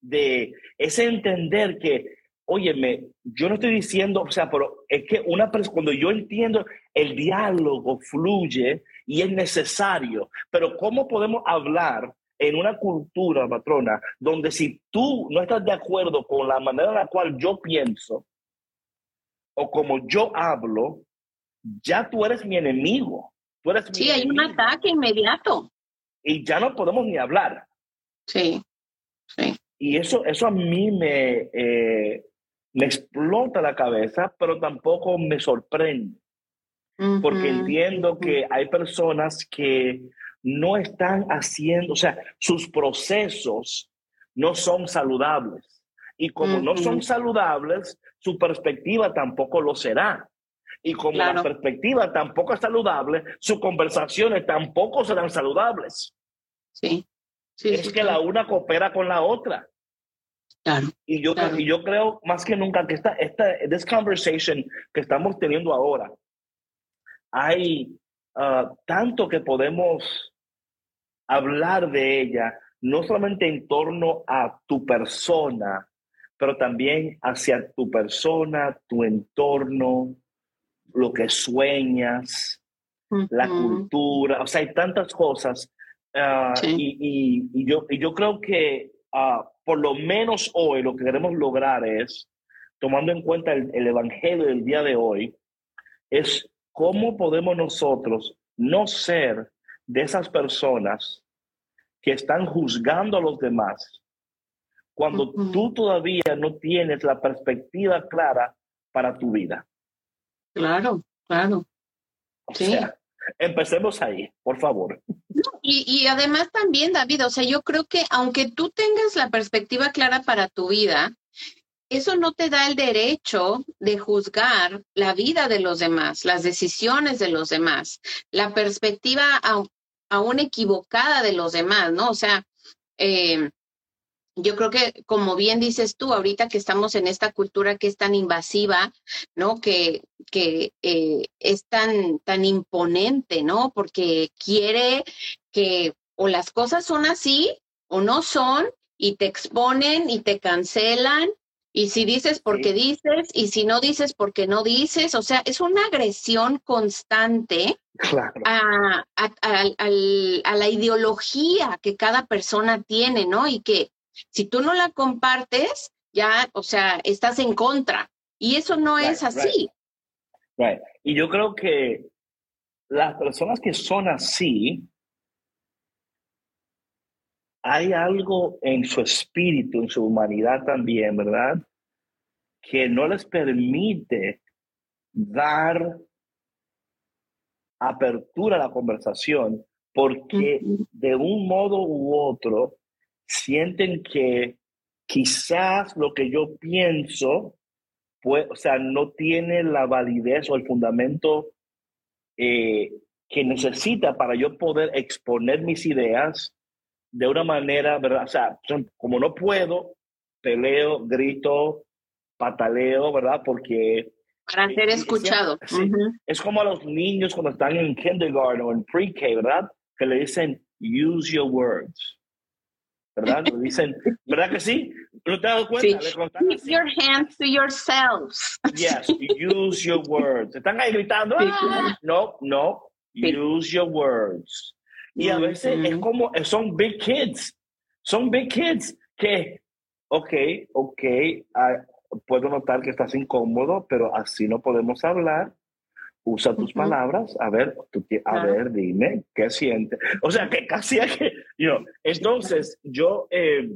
de ese entender que, óyeme, yo no estoy diciendo, o sea, pero es que una cuando yo entiendo el diálogo fluye y es necesario, pero ¿cómo podemos hablar en una cultura, patrona, donde si tú no estás de acuerdo con la manera en la cual yo pienso o como yo hablo, ya tú eres mi enemigo. Tú eres sí, hay un ataque inmediato. Y ya no podemos ni hablar. Sí, sí. Y eso, eso a mí me, eh, me explota la cabeza, pero tampoco me sorprende. porque entiendo que hay personas que no están haciendo, o sea, sus procesos no son saludables. Y como no son saludables, su perspectiva tampoco lo será. Y como la perspectiva tampoco es saludable, sus conversaciones tampoco serán saludables. Sí. Sí es que la una coopera con la otra. Claro, y, yo, y yo creo más que nunca que esta, esta this conversation que estamos teniendo ahora, hay uh, tanto que podemos hablar de ella, no solamente en torno a tu persona, pero también hacia tu persona, tu entorno, lo que sueñas, la cultura, o sea, hay tantas cosas. Uh, y, y, yo, y yo creo que uh, por lo menos hoy lo que queremos lograr es, tomando en cuenta el, el Evangelio del día de hoy, es cómo podemos nosotros no ser de esas personas que están juzgando a los demás cuando tú todavía no tienes la perspectiva clara para tu vida. Claro, claro. sí. Empecemos ahí, por favor. Y, y, además también, David, o sea, yo creo que aunque tú tengas la perspectiva clara para tu vida, eso no te da el derecho de juzgar la vida de los demás, las decisiones de los demás, la perspectiva aún equivocada de los demás, ¿no? O sea, eh, yo creo que, como bien dices tú, ahorita que estamos en esta cultura que es tan invasiva, ¿no? Que, que eh, es tan, tan imponente, ¿no? Porque quiere que o las cosas son así o no son y te exponen y te cancelan y si dices porque dices, y si no dices porque no dices, o sea, es una agresión constante a, a, la ideología que cada persona tiene, ¿no? Y que si tú no la compartes, ya, o sea, estás en contra. Y eso no es así. Y yo creo que las personas que son así, hay algo en su espíritu, en su humanidad también, ¿verdad? Que no les permite dar apertura a la conversación porque de un modo u otro sienten que quizás lo que yo pienso, pues, o sea, no tiene la validez o el fundamento eh, que necesita para yo poder exponer mis ideas de una manera, ¿verdad? O sea, como no puedo, peleo, grito, pataleo, ¿verdad? Porque... Para ser escuchado. Es como a los niños cuando están en kindergarten o en pre-K, ¿verdad? Que le dicen, use your words. ¿Verdad? Le dicen, ¿verdad que sí? ¿No te has dado cuenta? Sí. Keep your hands to yourselves. Yes, use your words. Están ahí gritando, ah, no, no, use your words. Y a veces es como, son big kids, son big kids que, ok, ok, ah, puedo notar que estás incómodo, pero así no podemos hablar. Usa tus palabras, a ver, a ver, dime, ¿qué sientes? O sea, que casi hay que, you entonces yo, eh,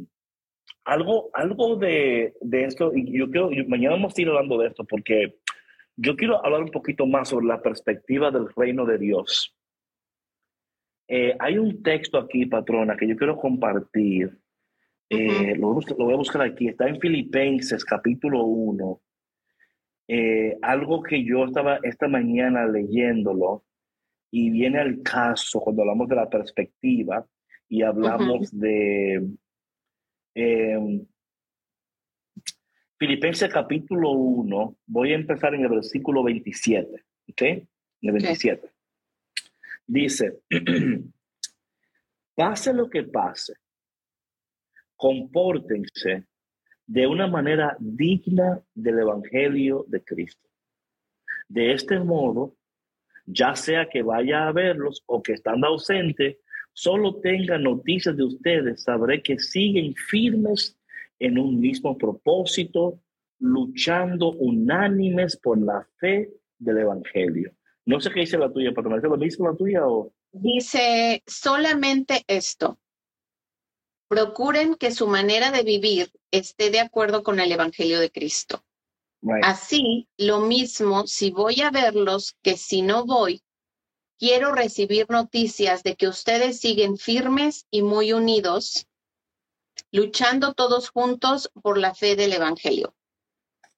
algo, algo de, de, esto, y yo quiero, mañana vamos a ir hablando de esto, porque yo quiero hablar un poquito más sobre la perspectiva del reino de Dios. Eh, hay un texto aquí, patrona, que yo quiero compartir. Eh, lo, voy a buscar aquí. Está en Filipenses, capítulo 1. Eh, algo que yo estaba esta mañana leyéndolo y viene al caso cuando hablamos de la perspectiva y hablamos de em, Filipenses capítulo 1. Voy a empezar en el versículo 27. ¿Ok? En el 27. Dice, pase lo que pase, compórtense de una manera digna del Evangelio de Cristo. De este modo, ya sea que vaya a verlos o que estando ausente, solo tenga noticias de ustedes, sabré que siguen firmes en un mismo propósito, luchando unánimes por la fe del Evangelio. No sé qué dice la tuya, patrona. ¿Es lo mismo la tuya o...? Dice solamente esto. Procuren que su manera de vivir esté de acuerdo con el Evangelio de Cristo. Así, lo mismo si voy a verlos que si no voy, quiero recibir noticias de que ustedes siguen firmes y muy unidos, luchando todos juntos por la fe del Evangelio.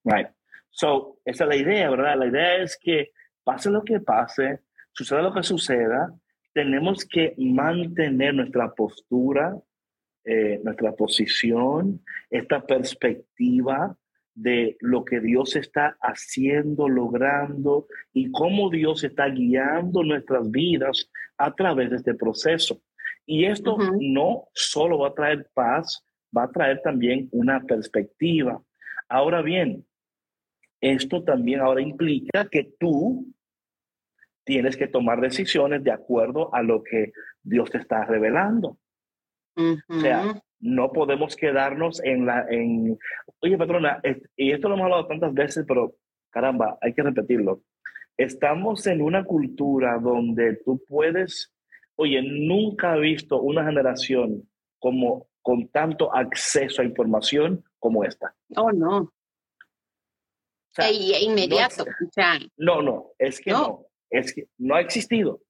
Right. So, esa es la idea, ¿verdad? La idea es que pase lo que pase, suceda lo que suceda, tenemos que mantener nuestra postura, eh, nuestra posición, esta perspectiva de lo que Dios está haciendo, logrando y cómo Dios está guiando nuestras vidas a través de este proceso. Y esto no solo va a traer paz, va a traer también una perspectiva. Ahora bien, esto también ahora implica que tú tienes que tomar decisiones de acuerdo a lo que Dios te está revelando. O sea, no podemos quedarnos en la, en, oye patrona, y esto lo hemos hablado tantas veces, pero caramba, hay que repetirlo. Estamos en una cultura donde tú puedes, oye, nunca he visto una generación como con tanto acceso a información como esta. Oh, no. e inmediato. No, no, es que no. es que no ha existido.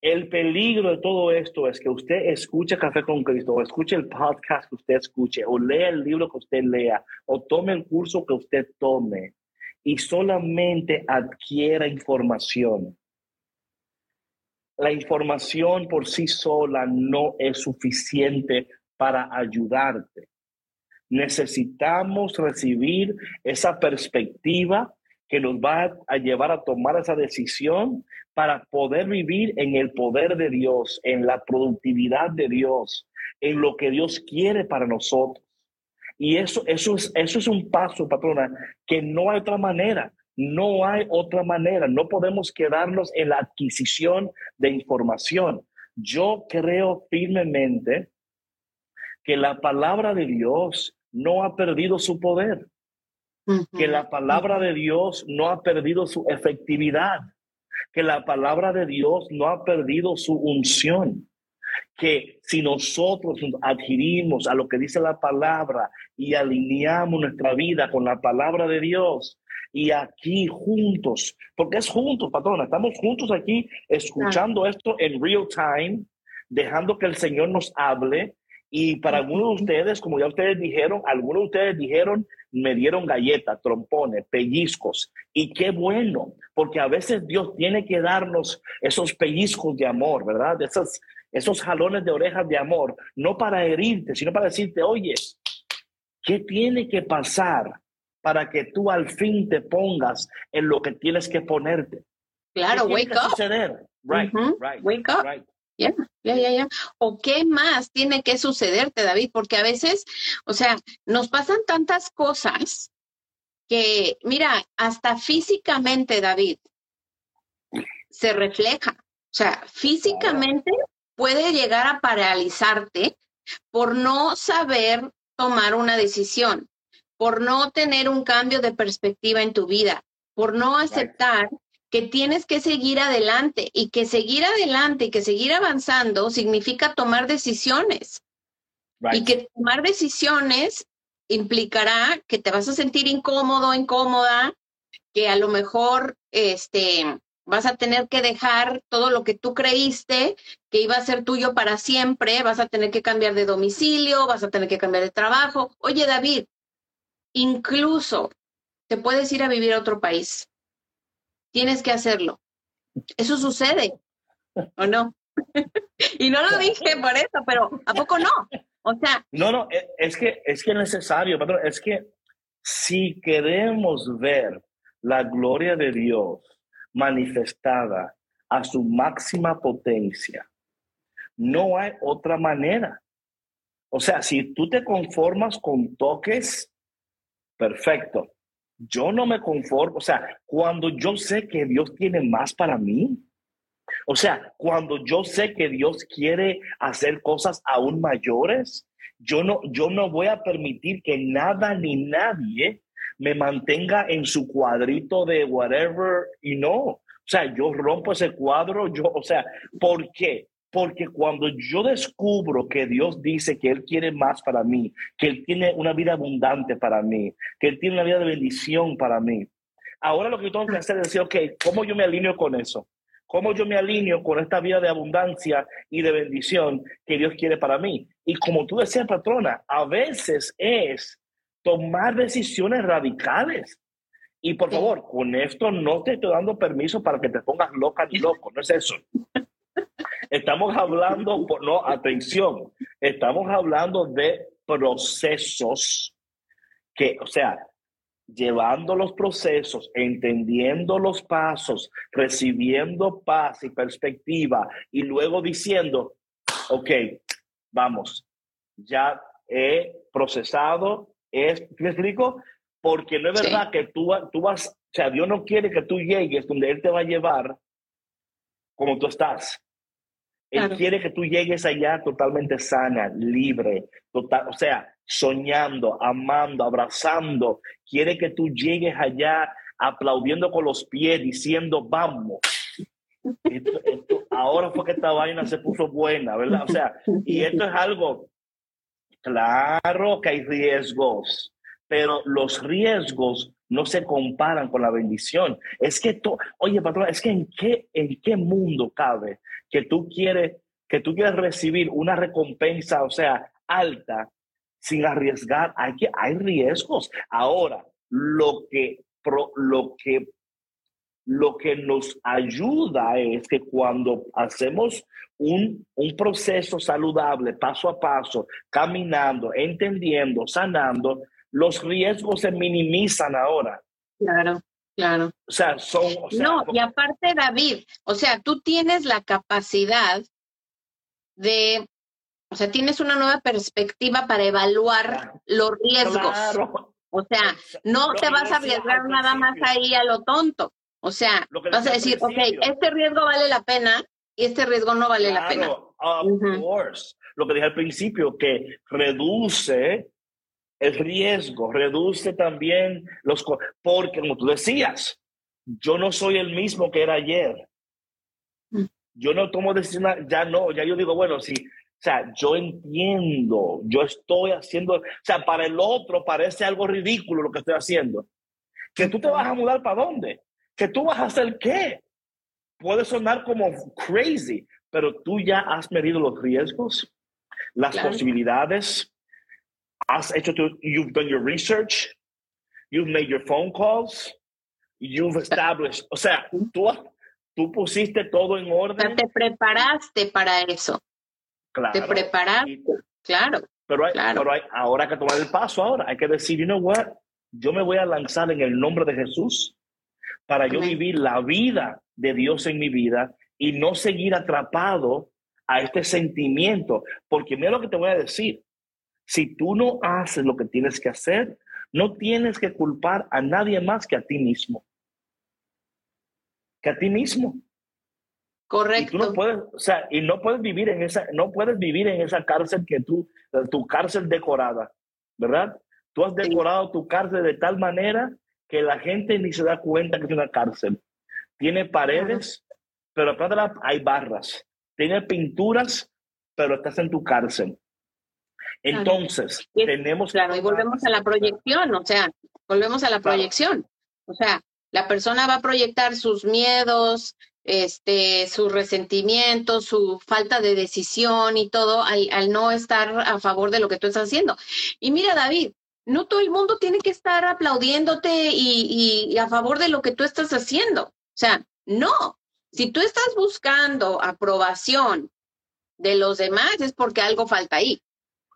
El peligro de todo esto es que usted escuche Café con Cristo, o escuche el podcast que usted escuche, o lea el libro que usted lea, o tome el curso que usted tome, y solamente adquiera información. La información por sí sola no es suficiente para ayudarte. Necesitamos recibir esa perspectiva que nos va a llevar a tomar esa decisión para poder vivir en el poder de Dios, en la productividad de Dios, en lo que Dios quiere para nosotros. Y eso, eso, es, eso es un paso, patrona, que no hay otra manera. No hay otra manera. No podemos quedarnos en la adquisición de información. Yo creo firmemente que la palabra de Dios no ha perdido su poder que la palabra de Dios no ha perdido su efectividad, que la palabra de Dios no ha perdido su unción, que si nosotros adquirimos a lo que dice la palabra y alineamos nuestra vida con la palabra de Dios, y aquí juntos, porque es juntos, patrona, estamos juntos aquí escuchando esto en real time, dejando que el Señor nos hable. Y para algunos de ustedes, como ya ustedes dijeron, algunos de ustedes dijeron, me dieron galletas, trompones, pellizcos. Y qué bueno, porque a veces Dios tiene que darnos esos pellizcos de amor, ¿verdad? Esos, esos jalones de orejas de amor, no para herirte, sino para decirte, oye, ¿qué tiene que pasar para que tú al fin te pongas en lo que tienes que ponerte? Claro, wake up. Suceder? Right, right, wake up. Right. Ya, ya, ya, ya. ¿O qué más tiene que sucederte, David? Porque a veces, o sea, nos pasan tantas cosas que, mira, hasta físicamente, David, se refleja. O sea, físicamente puede llegar a paralizarte por no saber tomar una decisión, por no tener un cambio de perspectiva en tu vida, por no aceptar que tienes que seguir adelante y que seguir adelante y que seguir avanzando significa tomar decisiones. Y que tomar decisiones implicará que te vas a sentir incómodo, incómoda, que a lo mejor este, vas a tener que dejar todo lo que tú creíste que iba a ser tuyo para siempre, vas a tener que cambiar de domicilio, vas a tener que cambiar de trabajo. Oye, David, incluso te puedes ir a vivir a otro país tienes que hacerlo. Eso sucede, ¿o no? y no lo dije por eso, pero ¿a poco no? O sea. No, no, e, es que es que necesario, patrón, es que si queremos ver la gloria de Dios manifestada a su máxima potencia, no hay otra manera. O sea, si tú te conformas con toques, perfecto yo no me conformo, o sea, cuando yo sé que Dios tiene más para mí, o sea, cuando yo sé que Dios quiere hacer cosas aún mayores, yo no, yo no voy a permitir que nada ni nadie me mantenga en su cuadrito de whatever y no. O sea, yo rompo ese cuadro, yo, o sea, ¿por qué? Porque cuando yo descubro que Dios dice que Él quiere más para mí, que Él tiene una vida abundante para mí, que Él tiene una vida de bendición para mí, ahora lo que yo tengo que hacer es decir, ok, ¿cómo yo me alineo con eso? ¿Cómo yo me alineo con esta vida de abundancia y de bendición que Dios quiere para mí? Y como tú decías, patrona, a veces es tomar decisiones radicales. Y por favor, con esto no te estoy dando permiso para que te pongas loca ni loco, no es eso. Estamos hablando, no, atención, estamos hablando de procesos que, o sea, llevando los procesos, entendiendo los pasos, recibiendo paz y perspectiva y luego diciendo, ok, vamos, ya he procesado, es, ¿me explico? Porque no es verdad que tú, tú vas, o sea, Dios no quiere que tú llegues donde Él te va a llevar como tú estás. Él quiere que tú llegues allá totalmente sana, libre, total, o sea, soñando, amando, abrazando. Quiere que tú llegues allá aplaudiendo con los pies, diciendo, vamos. ahora fue que esta vaina se puso buena, ¿verdad? O sea, y esto es algo, claro que hay riesgos, pero los riesgos no se comparan con la bendición. Es que, tú, oye, patrón, es que en qué, en qué mundo cabe que tú quieres, que tú quieres recibir una recompensa, o sea, alta, sin arriesgar. Hay, que, hay riesgos. Ahora, lo que, lo que lo que nos ayuda es que cuando hacemos un, un, proceso saludable, paso a paso, caminando, entendiendo, sanando, los riesgos se minimizan ahora. Claro. Claro. O sea, son... no, y aparte, David, o sea, tú tienes la capacidad de, o sea, tienes una nueva perspectiva para evaluar los riesgos. O sea, no te vas a arriesgar nada más ahí a lo tonto. O sea, vas a decir, ok, este riesgo vale la pena y este riesgo no vale la pena. Of course. Lo que dije al principio, que reduce el riesgo, reduce también los... Porque como tú decías, yo no soy el mismo que era ayer. Mm. Yo no tomo decisiones, ya no, ya yo digo, bueno, sí, o sea, yo entiendo, yo estoy haciendo, o sea, para el otro parece algo ridículo lo que estoy haciendo. Que tú te vas a mudar para dónde? Que tú vas a hacer qué? Puede sonar como crazy, pero tú ya has medido los riesgos, las posibilidades, has hecho tu, you've done your research, you've made your phone calls, you've established, o sea, tú, tú pusiste todo en orden. te preparaste para eso. Claro. Te preparaste, claro. Pero, hay, pero hay, ahora que tomar el paso ahora, hay que decir, you know what, yo me voy a lanzar en el nombre de Jesús para yo vivir la vida de Dios en mi vida y no seguir atrapado a este sentimiento. Porque mira lo que te voy a decir, si tú no haces lo que tienes que hacer, no tienes que culpar a nadie más que a ti mismo. Que a ti mismo. Correcto. Y tú no puedes, o sea, y no puedes vivir en esa, no puedes vivir en esa cárcel que tú, tu cárcel decorada, ¿verdad? Tú has decorado tu cárcel de tal manera que la gente ni se da cuenta que es una cárcel. Tiene paredes, pero atrás hay barras. Tiene pinturas, pero estás en tu cárcel. Entonces, tenemos... Claro, y volvemos a la proyección, o sea, volvemos a la proyección. O sea, la persona va a proyectar sus miedos, este, sus resentimientos, su falta de decisión y todo al, al, no estar a favor de lo que tú estás haciendo. Y mira, David, no todo el mundo tiene que estar aplaudiéndote y, y a favor de lo que tú estás haciendo. O sea, no. Si tú estás buscando aprobación de los demás, es porque algo falta ahí.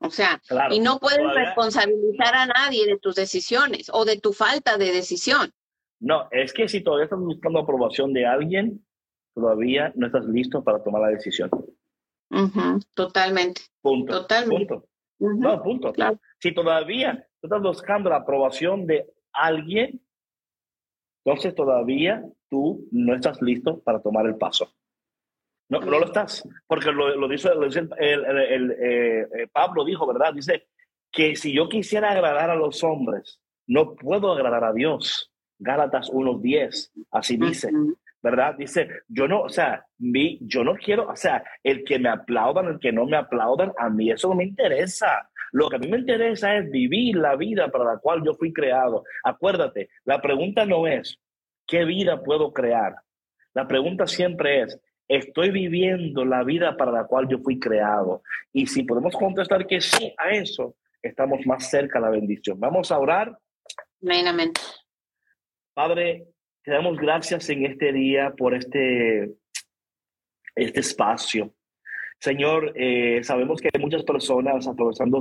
O sea, y no puedes responsabilizar a nadie de tus decisiones o de tu falta de decisión. No, es que si todavía estás buscando aprobación de alguien, todavía no estás listo para tomar la decisión. totalmente. Punto. Totalmente. Punto. No, punto. Si todavía estás buscando la aprobación de alguien, entonces todavía tú no estás listo para tomar el paso. No, no lo estás, porque lo, lo dice, el, eh, eh, Pablo dijo, ¿verdad? Dice que si yo quisiera agradar a los hombres, no puedo agradar a Dios. Gálatas 1.10, así dice. ¿verdad? Dice, yo no, o sea, mi, yo no quiero, o sea, el que me aplaudan, el que no me aplaudan, a mí eso no me interesa. Lo que a mí me interesa es vivir la vida para la cual yo fui creado. Acuérdate, la pregunta no es, ¿qué vida puedo crear? La pregunta siempre es, ¿estoy viviendo la vida para la cual yo fui creado? Y si podemos contestar que sí a eso, estamos más cerca de la bendición. Vamos a orar. Amén, Padre, te damos gracias en este día por este, este espacio. Señor, eh, sabemos que hay muchas personas atravesando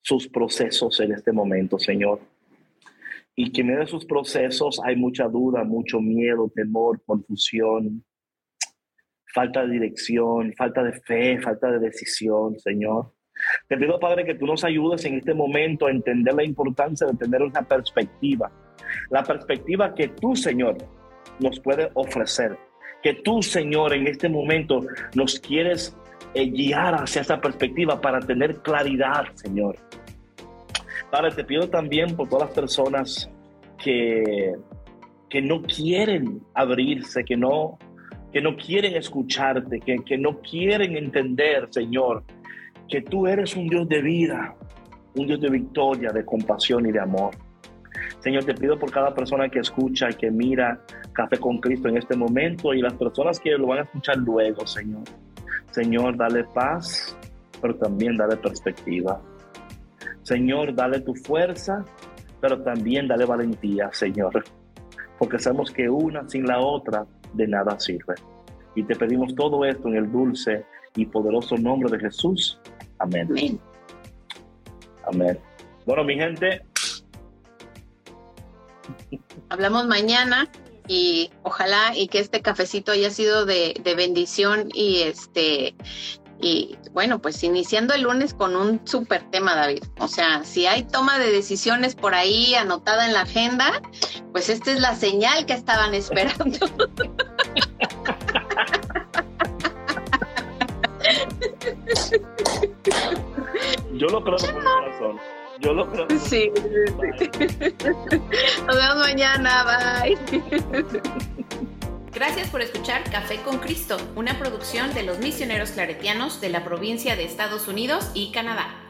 sus procesos en este momento, Señor. Y que en medio de sus procesos hay mucha duda, mucho miedo, temor, confusión, falta de dirección, falta de fe, falta de decisión, Señor. Te pido, Padre, que tú nos ayudes en este momento a entender la importancia de tener una perspectiva. La perspectiva que tú, Señor, nos puedes ofrecer. Que tú, Señor, en este momento nos quieres eh, guiar hacia esa perspectiva para tener claridad, Señor. Padre, te pido también por todas las personas que, que no quieren abrirse, que no, que no quieren escucharte, que, que no quieren entender, Señor, que tú eres un Dios de vida, un Dios de victoria, de compasión y de amor. Señor, te pido por cada persona que escucha y que mira Café con Cristo en este momento y las personas que lo van a escuchar luego, Señor. Señor, dale paz, pero también dale perspectiva. Señor, dale tu fuerza, pero también dale valentía, Señor. Porque sabemos que una sin la otra de nada sirve. Y te pedimos todo esto en el dulce y poderoso nombre de Jesús. Amén. Amén. Bueno, mi gente. Hablamos mañana y ojalá y que este cafecito haya sido de, de, bendición y este y bueno pues iniciando el lunes con un súper tema David o sea si hay toma de decisiones por ahí anotada en la agenda pues esta es la señal que estaban esperando Yo lo creo con mi corazón. Yo lo creo. Sí. Nos vemos mañana. Bye. Gracias por escuchar Café con Cristo, una producción de los misioneros claretianos de la provincia de Estados Unidos y Canadá.